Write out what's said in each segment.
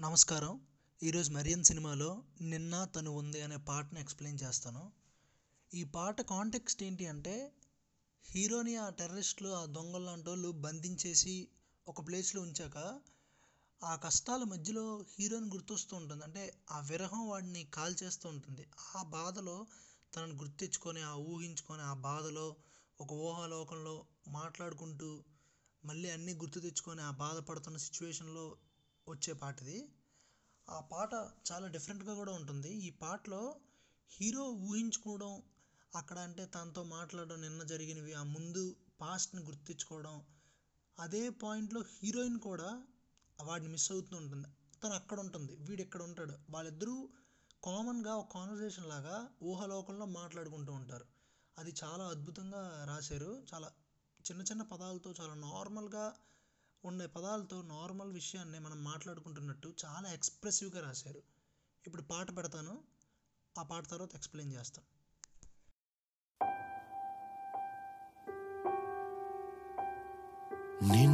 నమస్కారం. ఈరోజు మరియన్ సినిమాలో నిన్న తను ఉంది అనే పాటను ఎక్స్ప్లెయిన్ చేస్తాను. ఈ పాట కాంటెక్స్ట్ ఏంటి అంటే హీరోని ఆ టెర్రరిస్టులు ఆ దొంగలు లాంటి వాళ్ళు బంధించేసి ఒక ప్లేస్లో ఉంచాక ఆ కష్టాల మధ్యలో హీరోని గుర్తొస్తూ ఉంటుంది. అంటే ఆ విరహం వాడిని కాల్ చేస్తూ ఉంటుంది. ఆ బాధలో తనను గుర్తించుకొని ఆ ఊహించుకొని ఆ బాధలో ఒక ఊహాలోకంలో మాట్లాడుకుంటూ మళ్ళీ అన్నీ గుర్తు తెచ్చుకొని ఆ బాధపడుతున్న సిచ్యువేషన్లో వచ్చే పాట ఇది ఆ పాట చాలా డిఫరెంట్గా కూడా ఉంటుంది. ఈ పాటలో హీరో ఊహించుకోవడం అక్కడ అంటే తనతో మాట్లాడడం నిన్న జరిగినవి ఆ ముందు పాస్ట్ని గుర్తించుకోవడం అదే పాయింట్లో హీరోయిన్ కూడా వాడిని మిస్ అవుతూ ఉంటుంది. తను అక్కడ ఉంటుంది. వీడు ఇక్కడ ఉంటాడు. వాళ్ళిద్దరూ కామన్గా ఒక కాన్వర్సేషన్ లాగా ఊహలోకంలో మాట్లాడుకుంటూ ఉంటారు. అది చాలా అద్భుతంగా రాశారు. చాలా చిన్న చిన్న పదాలతో చాలా నార్మల్గా ఉండే పదాలతో నార్మల్ విషయాన్ని మనం మాట్లాడుకుంటున్నట్టు చాలా ఎక్స్ప్రెసివ్గా రాశారు. ఇప్పుడు పాట పెడతాను. ఆ పాట తర్వాత ఎక్స్ప్లెయిన్ చేస్తాను నిన్న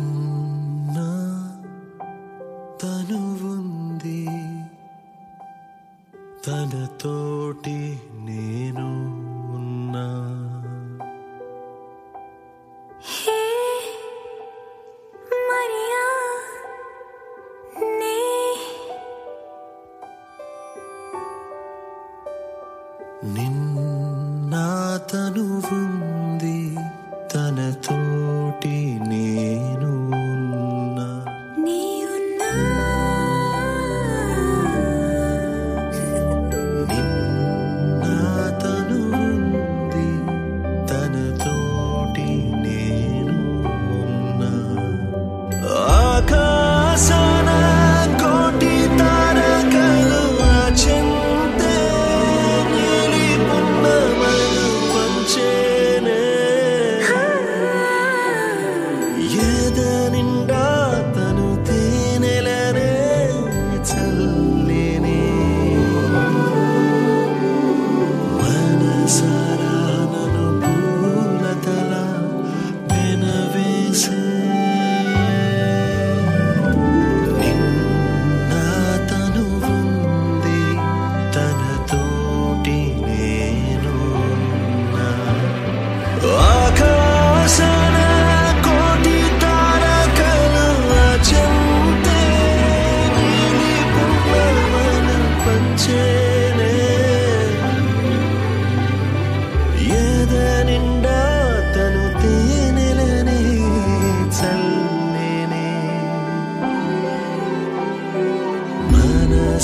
నిన్న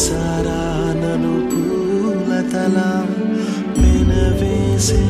మనసారా నన్ను పూలతలా మెనవేసే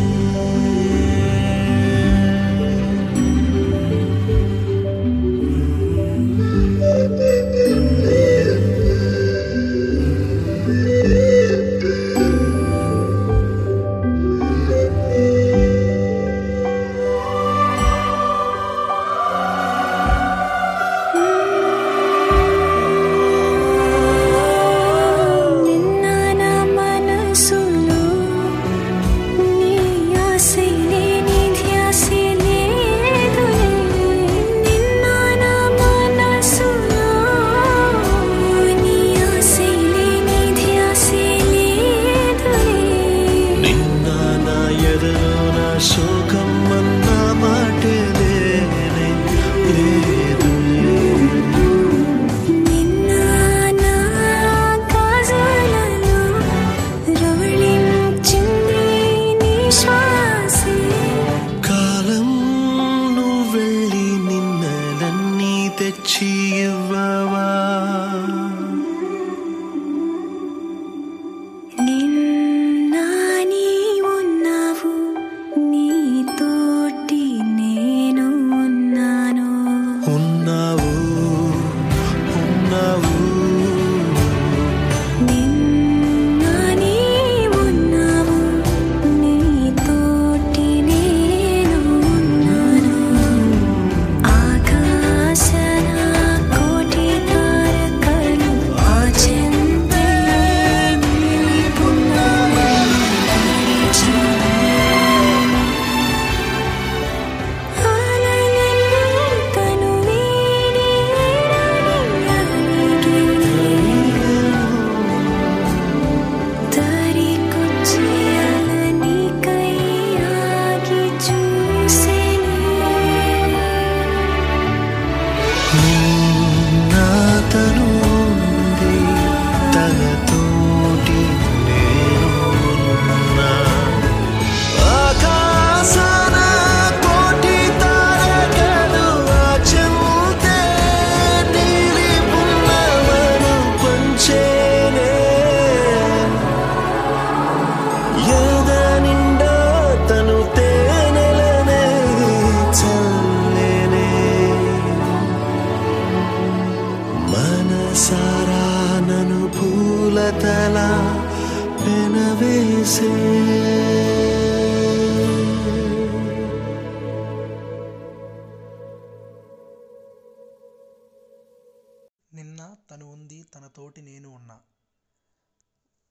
తనతోటి తన తోటి నేను ఉన్నా.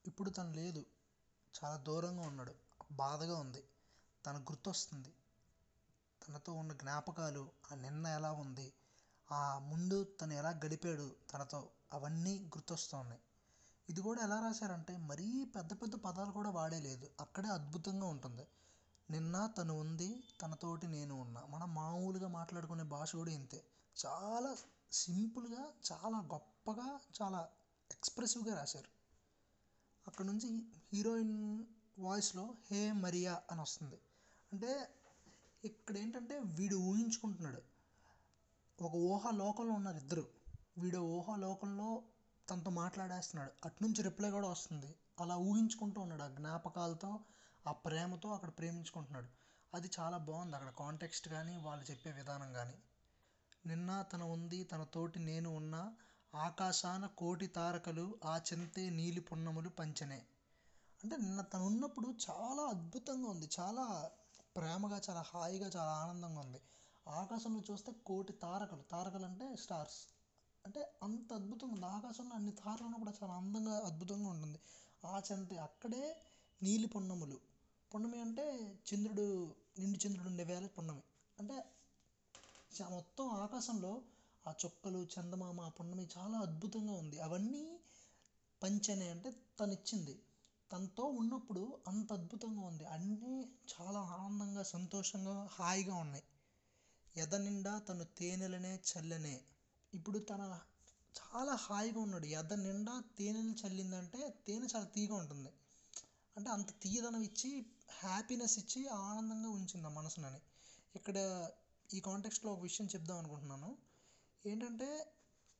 ఇప్పుడు తను లేదు. చాలా దూరంగా ఉన్నాడు. బాధగా ఉంది. తన గుర్తొస్తుంది. తనతో ఉన్న జ్ఞాపకాలు ఆ నిన్న ఎలా ఉంది ఆ ముందు తను ఎలా గడిపాడు తనతో అవన్నీ గుర్తొస్తున్నాయి ఇది కూడా ఎలా రాశారంటే మరీ పెద్ద పెద్ద పదాలు కూడా వాడేలేదు అక్కడే అద్భుతంగా ఉంటుంది. నిన్న తను ఉంది తనతోటి నేను ఉన్నా. మనం మామూలుగా మాట్లాడుకునే భాష కూడా ఇంతే. చాలా సింపుల్గా చాలా గొప్పగా చాలా ఎక్స్ప్రెసివ్గా రాశారు. అక్కడ నుంచి హీరోయిన్ వాయిస్లో హే మరియా అని వస్తుంది. అంటే ఇక్కడ ఏంటంటే వీడు ఊహించుకుంటున్నాడు. ఒక ఊహా లోకంలో ఉన్నారు ఇద్దరు. వీడు ఊహా లోకంలో తనతో మాట్లాడేస్తున్నాడు. అటు నుంచి రిప్లై కూడా వస్తుంది. అలా ఊహించుకుంటూ ఉన్నాడు. ఆ జ్ఞాపకాలతో ఆ ప్రేమతో అక్కడ ప్రేమించుకుంటున్నాడు. అది చాలా బాగుంది. అక్కడ కాంటెక్స్ట్ కానీ వాళ్ళు చెప్పే విధానం కానీ. నిన్న తన ఉంది తన తోటి నేను ఉన్నా ఆకాశాన కోటి తారకలు ఆ చెంతే నీలి పున్నములు పంచనే. అంటే నిన్న తను ఉన్నప్పుడు చాలా అద్భుతంగా ఉంది చాలా ప్రేమగా చాలా హాయిగా చాలా ఆనందంగా ఉంది. ఆకాశంలో చూస్తే కోటి తారకలు. తారకలు అంటే స్టార్స్. అంటే అంత అద్భుతంగా ఉంది. ఆకాశంలో అన్ని తారలు ఉన్నప్పుడు చాలా అందంగా అద్భుతంగా ఉంటుంది. ఆ చెంతే అక్కడే నీలి పున్నములు. పున్నమి అంటే చంద్రుడు నిండు చంద్రుడు ఉండే వేళ పున్నమి. అంటే మొత్తం ఆకాశంలో ఆ చుక్కలు చందమామ ఆ పున్నమి చాలా అద్భుతంగా ఉంది. అవన్నీ పంచనే అంటే తను ఇచ్చింది తనతో ఉన్నప్పుడు అంత అద్భుతంగా ఉంది. అన్నీ చాలా ఆనందంగా సంతోషంగా హాయిగా ఉన్నాయి. ఎద నిండా తను తేనెలనే చల్లనే. ఇప్పుడు తన చాలా హాయిగా ఉన్నాడు. ఎద నిండా తేనెలు చల్లిందంటే తేనె చాలా తీగా ఉంటుంది. అంటే అంత తీయదనం ఇచ్చి హ్యాపీనెస్ ఇచ్చి ఆనందంగా ఉంచింది ఆ మనసునని. ఇక్కడ ఈ కాంటెక్స్ట్లో ఒక విషయం చెప్దాం అనుకుంటున్నాను. ఏంటంటే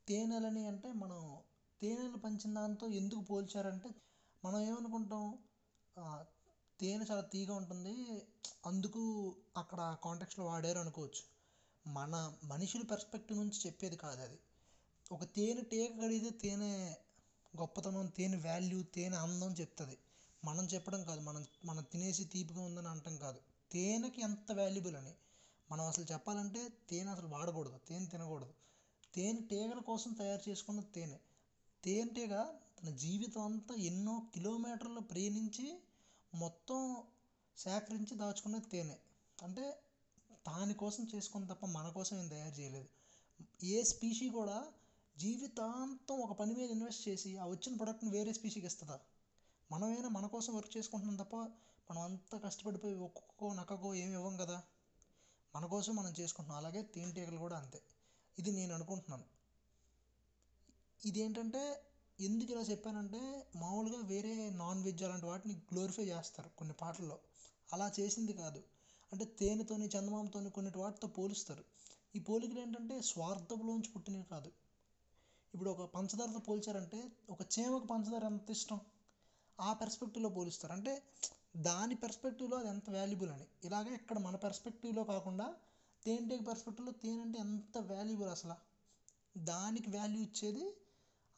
తేనెలని అంటే మనం తేనెలు పంచిన దాంతో ఎందుకు పోల్చారంటే మనం ఏమనుకుంటాం? తేనె చాలా తీగ ఉంటుంది. అందుకు అక్కడ కాంటెక్స్ట్లో వాడారు అనుకోవచ్చు. మన మనుషుల పర్స్పెక్టివ్ నుంచి చెప్పేది కాదు అది. ఒక తేనె టేక కడిగితే తేనె గొప్పతనం తేనె వాల్యూ తేనె అందం చెప్తుంది. మనం చెప్పడం కాదు. మనం మనం తినేసి తీపిగా ఉందని అంటాం కాదు. తేనెకి ఎంత వాల్యుబుల్ అని. మనం అసలు చెప్పాలంటే తేనె అసలు వాడకూడదు తేనె తినకూడదు. తేనె తీగల కోసం తయారు చేసుకున్న తేనె. తేనెటీగ తన జీవితం అంతా ఎన్నో కిలోమీటర్లు ప్రయాణించి మొత్తం సేకరించి దాచుకున్న తేనె. అంటే దానికోసం చేసుకుని తప్ప మన కోసం ఏం తయారు చేయలేదు. ఏ స్పీషీ కూడా జీవితాంతం ఒక పని మీద ఇన్వెస్ట్ చేసి ఆ వచ్చిన ప్రోడక్ట్ని వేరే స్పీషీకి ఇస్తుందా? మనమైనా మన కోసం వర్క్ చేసుకుంటున్నాం తప్ప మనం అంత కష్టపడిపోయి ఒక్కొక్కో నక్కకో ఏమి ఇవ్వం కదా? మన కోసం మనం చేసుకుంటున్నాం. అలాగే తేనెటీగలు కూడా అంతే. ఇది నేను అనుకుంటున్నాను. ఇదేంటంటే ఎందుకు ఇలా చెప్పానంటే మామూలుగా వేరే నాన్ వెజ్ అలాంటి వాటిని గ్లోరిఫై చేస్తారు కొన్ని పాటల్లో. అలా చేసింది కాదు. అంటే తేనెతోని చందమామతోని కొన్నిటి వాటితో పోలుస్తారు. ఈ పోలికలు ఏంటంటే స్వార్థంలోంచి పుట్టినవి కాదు. ఇప్పుడు ఒక పంచదారతో పోల్చారంటే ఒక చీమకు పంచదార ఎంత ఇష్టం? ఆ పెర్స్పెక్టివ్లో పోలుస్తారు. అంటే దాని పెర్స్పెక్టివ్లో అది ఎంత వాల్యుబుల్ అని. ఇలాగే ఇక్కడ మన పెర్స్పెక్టివ్లో కాకుండా తేనెటీగ పెర్స్పెక్టివ్లో తేనె అంటే ఎంత వాల్యుబుల్ అసలు. దానికి వాల్యూ ఇచ్చేది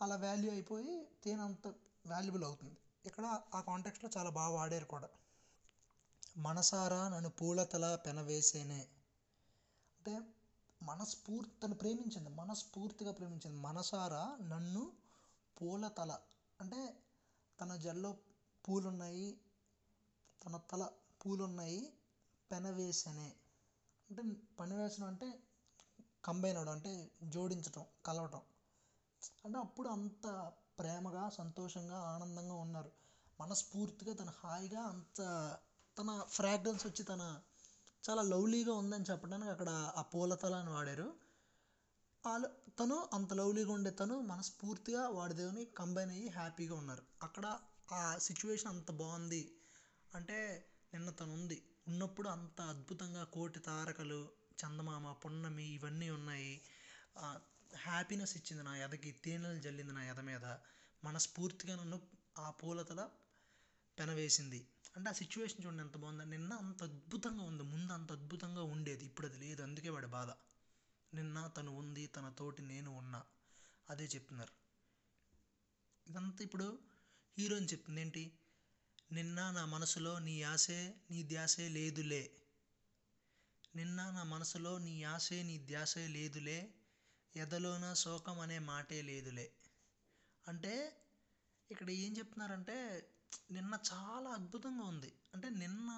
అలా వాల్యూ అయిపోయి తేనె అంత వాల్యుబుల్ అవుతుంది. ఇక్కడ ఆ కాంటెక్స్ట్లో చాలా బాగా వాడారు కూడా. మనసారా నన్ను పూలతల పెనవేసేనే అంటే మనస్ఫూర్తి తను ప్రేమించింది మనస్ఫూర్తిగా ప్రేమించింది. మనసారా నన్ను పూలతల. అంటే తన జల్లో పూలున్నాయి తన తల పూలున్నాయి పెనవేసనే అంటే పెనవేసనం అంటే కంబైన్ అవడం అంటే జోడించటం కలవటం. అంటే అప్పుడు అంత ప్రేమగా సంతోషంగా ఆనందంగా ఉన్నారు. మనస్ఫూర్తిగా తన హాయిగా అంత తన ఫ్రాగ్రెన్స్ వచ్చి తన చాలా లవ్లీగా ఉందని చెప్పడానికి అక్కడ ఆ పూల తల అని వాడారు. వాళ్ళు తను అంత లవ్లీగా ఉండే తను మనస్ఫూర్తిగా వాడిదేవుని కంబైన్ అయ్యి హ్యాపీగా ఉన్నారు. అక్కడ ఆ సిచ్యువేషన్ అంత బాగుంది. అంటే నిన్న తను ఉంది ఉన్నప్పుడు అంత అద్భుతంగా కోటి తారకలు చందమామ పున్నమి ఇవన్నీ ఉన్నాయి. హ్యాపీనెస్ ఇచ్చింది నా ఎదకి తేనెలు జల్లింది నా ఎద మీద. మనస్ఫూర్తిగా నన్ను ఆ పూలతల పెనవేసింది. అంటే ఆ సిచ్యువేషన్ చూడండి ఎంత బాగుంది. నిన్న అంత అద్భుతంగా ఉంది. ముందు అంత అద్భుతంగా ఉండేది. ఇప్పుడు అది లేదు. అందుకే వాడి బాధ. నిన్న తను ఉంది తన తోటి నేను ఉన్నా. అదే చెప్తున్నారు. ఇదంతా ఇప్పుడు హీరోయిన్ చెప్తుంది. ఏంటి? నిన్న నా మనసులో నీ ఆశే నీ ధ్యాసే లేదులే. నిన్న నా మనసులో నీ ఆశే నీ ధ్యాసే లేదులే. ఎదలోన శోకం అనే మాటే లేదులే. అంటే ఇక్కడ ఏం చెప్తున్నారంటే నిన్న చాలా అద్భుతంగా ఉంది. అంటే నిన్న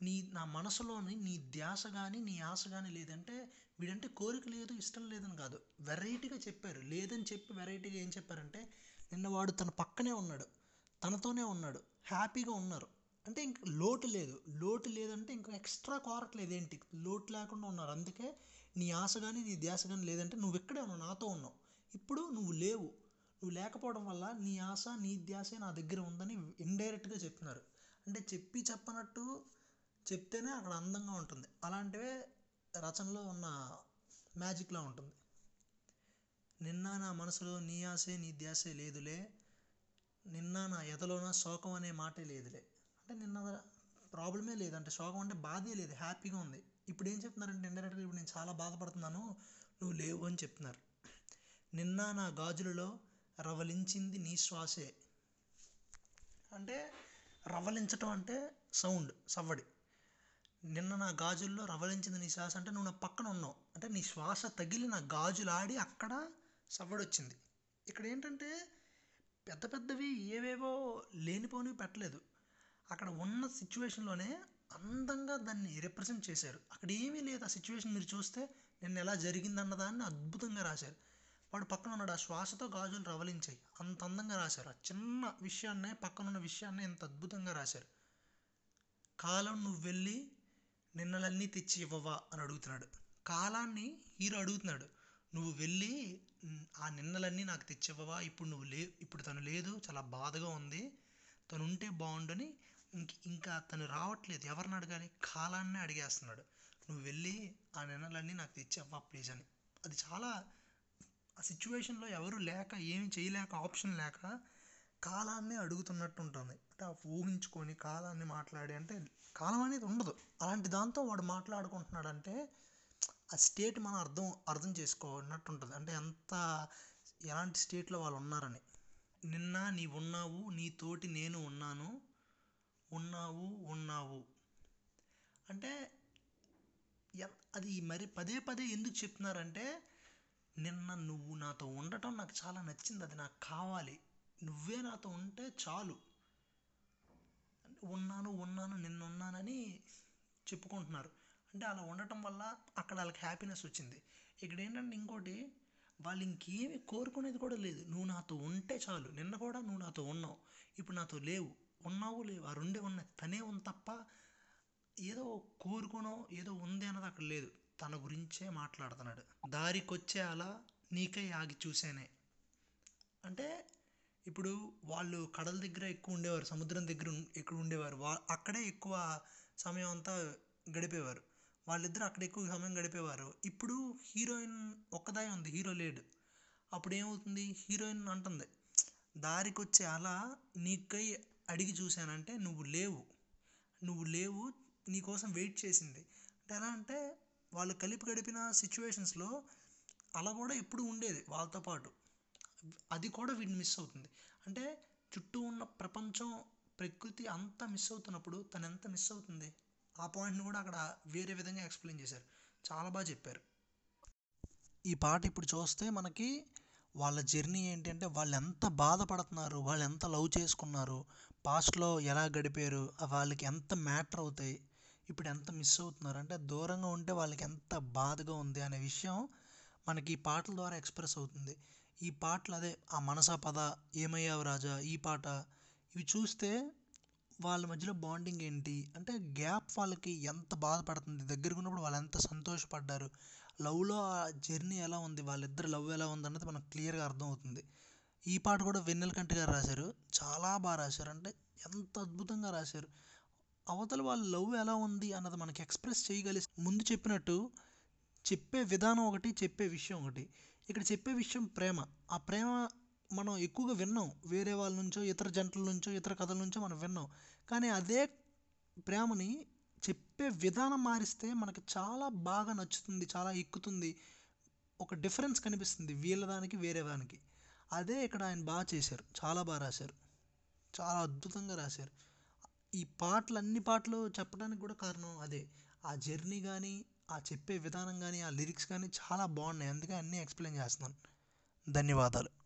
నీ నా మనసులోని నీ ధ్యాస కానీ నీ ఆశ కానీ లేదంటే వీడంటే కోరిక లేదు ఇష్టం లేదని కాదు. వెరైటీగా చెప్పారు. లేదని చెప్పి వెరైటీగా ఏం చెప్పారంటే నిన్న వాడు తన పక్కనే ఉన్నాడు. తనతోనే ఉన్నాడు. హ్యాపీగా ఉన్నారు. అంటే ఇంక లోటు లేదు. లోటు లేదంటే ఇంకా ఎక్స్ట్రా కోరట్లేదు ఏంటి? లోటు లేకుండా ఉన్నారు. అందుకే నీ ఆశ కానీ నీ ధ్యాస కానీ లేదంటే నువ్వు ఇక్కడే ఉన్నావు నాతో ఉన్నావు. ఇప్పుడు నువ్వు లేవు. నువ్వు లేకపోవడం వల్ల నీ ఆశ నీ ధ్యాస నా దగ్గర ఉందని ఇండైరెక్ట్గా చెప్తున్నారు. అంటే చెప్పి చెప్పనట్టు చెప్తేనే అక్కడ అందంగా ఉంటుంది. అలాంటివే రచనలో ఉన్న మ్యాజిక్లా ఉంటుంది. నిన్న నా మనసులో నీ ఆశే నీ ధ్యాసే లేదులే. నిన్న నా ఎదలోన శోకం అనే మాటే లేదులే. అంటే నిన్న ప్రాబ్లమే లేదు. అంటే శోకం అంటే బాధే లేదు. హ్యాపీగా ఉంది. ఇప్పుడు ఏం చెప్తున్నారంటే ఇండైరెక్ట్గా ఇప్పుడు నేను చాలా బాధపడుతున్నాను. నువ్వు లేవు అని చెప్తున్నారు. నిన్న నా గాజులలో రవలించింది నీ శ్వాసే. అంటే రవలించటం అంటే సౌండ్ సవ్వడి. నిన్న నా గాజుల్లో రవలించింది నీ శ్వాస అంటే నువ్వు నా పక్కన ఉన్నావు. అంటే నీ శ్వాస తగిలి నా గాజులు ఆడి అక్కడ సవ్వడొచ్చింది. ఇక్కడ ఏంటంటే పెద్ద పెద్దవి ఏవేవో లేనిపోనివి పెట్టలేదు. అక్కడ ఉన్న సిచ్యువేషన్లోనే అందంగా దాన్ని రిప్రజెంట్ చేశారు. అక్కడ ఏమీ లేదు. ఆ సిచ్యువేషన్ మీరు చూస్తే నిన్న ఎలా జరిగిందన్న దాన్ని అద్భుతంగా రాశారు. వాడు పక్కన ఉన్నాడు. ఆ శ్వాసతో గాజులు రవలించాయి. అంత అందంగా రాశారు. ఆ చిన్న విషయాన్నే పక్కన ఉన్న విషయాన్ని ఎంత అద్భుతంగా రాశారు. కాలం నువ్వు వెళ్ళి నిన్నలన్నీ తెచ్చి ఇవ్వవా అని అడుగుతున్నాడు. కాలాన్ని హీరో అడుగుతున్నాడు. నువ్వు వెళ్ళి ఆ నిన్నలన్నీ నాకు తెచ్చివ్వవా? ఇప్పుడు నువ్వు లే ఇప్పుడు తను లేదు చాలా బాధగా ఉంది. తను ఉంటే బాగుండని ఇంక ఇంకా తను రావట్లేదు. ఎవరిని అడగాలి? కాలాన్నే అడిగేస్తున్నాడు. నువ్వు వెళ్ళి ఆ నిన్నలన్నీ నాకు తెచ్చివ్వా ప్లీజ్ అని. అది చాలా ఆ సిచ్యువేషన్లో ఎవరు లేక ఏమి చేయలేక ఆప్షన్ లేక కాలాన్ని అడుగుతున్నట్టు ఉంటుంది అంటే ఆ ఊహించుకొని కాలాన్ని మాట్లాడి అంటే కాలం అనేది ఉండదు. అలాంటి దాంతో వాడు మాట్లాడుకుంటున్నాడంటే ఆ స్టేట్ మనం అర్థం అర్థం చేసుకోనట్టు ఉంటుంది అంటే ఎంత ఎలాంటి స్టేట్లో వాళ్ళు ఉన్నారని. నిన్న నీ ఉన్నావు నీ తోటి నేను ఉన్నాను ఉన్నావు ఉన్నావు. అంటే ఎన్- అది మరి పదే పదే ఎందుకు చెప్తున్నారంటే నిన్న నువ్వు నాతో ఉండటం నాకు చాలా నచ్చింది అది నాకు కావాలి. నువ్వే నాతో ఉంటే చాలు. ఉన్నాను ఉన్నాను నిన్నున్నానని చెప్పుకుంటున్నారు. అంటే అలా ఉండటం వల్ల అక్కడ వాళ్ళకి హ్యాపీనెస్ వచ్చింది. ఇక్కడ ఏంటంటే ఇంకోటి వాళ్ళు ఇంకేమి కోరుకునేది కూడా లేదు. నువ్వు నాతో ఉంటే చాలు. నిన్న కూడా నువ్వు నాతో ఉన్నావు. ఇప్పుడు నాతో లేవు. ఉన్నావు లేవు ఆ రెండే ఉన్నాయి. తనే ఉంది తప్ప ఏదో కోరుకునో ఏదో ఉంది అన్నది అక్కడ లేదు. తన గురించే మాట్లాడుతున్నాడు. దారికొచ్చే అలా నీకే ఆగి చూసేనే. అంటే ఇప్పుడు వాళ్ళు కడల దగ్గర ఎక్కువ ఉండేవారు సముద్రం దగ్గర ఎక్కడ ఎక్కువ ఉండేవారు. వా అక్కడే ఎక్కువ సమయం అంతా గడిపేవారు. వాళ్ళిద్దరు అక్కడ ఎక్కువ సమయం గడిపేవారు. ఇప్పుడు హీరోయిన్ ఒక్కదాయి ఉంది హీరో లేడు. అప్పుడు ఏమవుతుంది హీరోయిన్ అంటుంది దారికొచ్చే అలా నీకై అడిగి చూశానంటే నువ్వు లేవు. నువ్వు లేవు నీకోసం వెయిట్ చేసింది. అంటే ఎలా అంటే వాళ్ళు కలిపి గడిపిన సిచ్యువేషన్స్లో అలా కూడా ఎప్పుడు ఉండేది వాళ్ళతో పాటు. అది కూడా వీడిని మిస్ అవుతుంది. అంటే చుట్టూ ఉన్న ప్రపంచం ప్రకృతి అంతా మిస్ అవుతున్నప్పుడు తను ఎంత మిస్ అవుతుంది? ఆ పాయింట్ని కూడా అక్కడ వేరే విధంగా ఎక్స్ప్లెయిన్ చేశారు. చాలా బాగా చెప్పారు. ఈ పాట ఇప్పుడు చూస్తే మనకి వాళ్ళ జర్నీ ఏంటంటే వాళ్ళు ఎంత బాధపడుతున్నారు వాళ్ళు ఎంత లవ్ చేసుకున్నారు పాస్ట్లో ఎలా గడిపారు వాళ్ళకి ఎంత మ్యాటర్ అవుతాయి ఇప్పుడు ఎంత మిస్ అవుతున్నారు అంటే దూరంగా ఉంటే వాళ్ళకి ఎంత బాధగా ఉంది అనే విషయం మనకి ఈ పాటల ద్వారా ఎక్స్ప్రెస్ అవుతుంది. ఈ పాటలు అదే ఆ మనసా పద ఏమయ్యావు రాజా ఈ పాట ఇవి చూస్తే వాళ్ళ మధ్యలో బాండింగ్ ఏంటి? అంటే గ్యాప్ వాళ్ళకి ఎంత బాధపడుతుంది? దగ్గరకు ఉన్నప్పుడు వాళ్ళు ఎంత సంతోషపడ్డారు? లవ్లో ఆ జర్నీ ఎలా ఉంది? వాళ్ళిద్దరు లవ్ ఎలా ఉంది అన్నది మనకు క్లియర్గా అర్థమవుతుంది. ఈ పాట కూడా వెన్నెల కంటి గారు రాశారు. చాలా బాగా రాశారు. అంటే ఎంత అద్భుతంగా రాశారు. అవతల వాళ్ళ లవ్ ఎలా ఉంది అన్నది మనకి ఎక్స్ప్రెస్ చేయగలిసి ముందు చెప్పినట్టు చెప్పే విధానం ఒకటి చెప్పే విషయం ఒకటి. ఇక్కడ చెప్పే విషయం ప్రేమ. ఆ ప్రేమ మనం ఎక్కువగా విన్నాం. వేరే వాళ్ళ నుంచో ఇతర జంటల నుంచో ఇతర కథల నుంచో మనం విన్నాం. కానీ అదే ప్రేమని చెప్పే విధానం మారిస్తే మనకి చాలా బాగా నచ్చుతుంది చాలా ఎక్కుతుంది. ఒక డిఫరెన్స్ కనిపిస్తుంది వీళ్ళ దానికి వేరే దానికి. అదే ఇక్కడ ఆయన బాగా చేశారు. చాలా బాగా రాశారు. చాలా అద్భుతంగా రాశారు. ఈ పాటలు అన్ని పాటలు చెప్పడానికి కూడా కారణం అదే. ఆ జర్నీ కానీ ఆ చెప్పే విధానం కానీ ఆ లిరిక్స్ కానీ చాలా బాగున్నాయి. అందుకే అన్నీ ఎక్స్ప్లెయిన్ చేస్తున్నాను. ధన్యవాదాలు.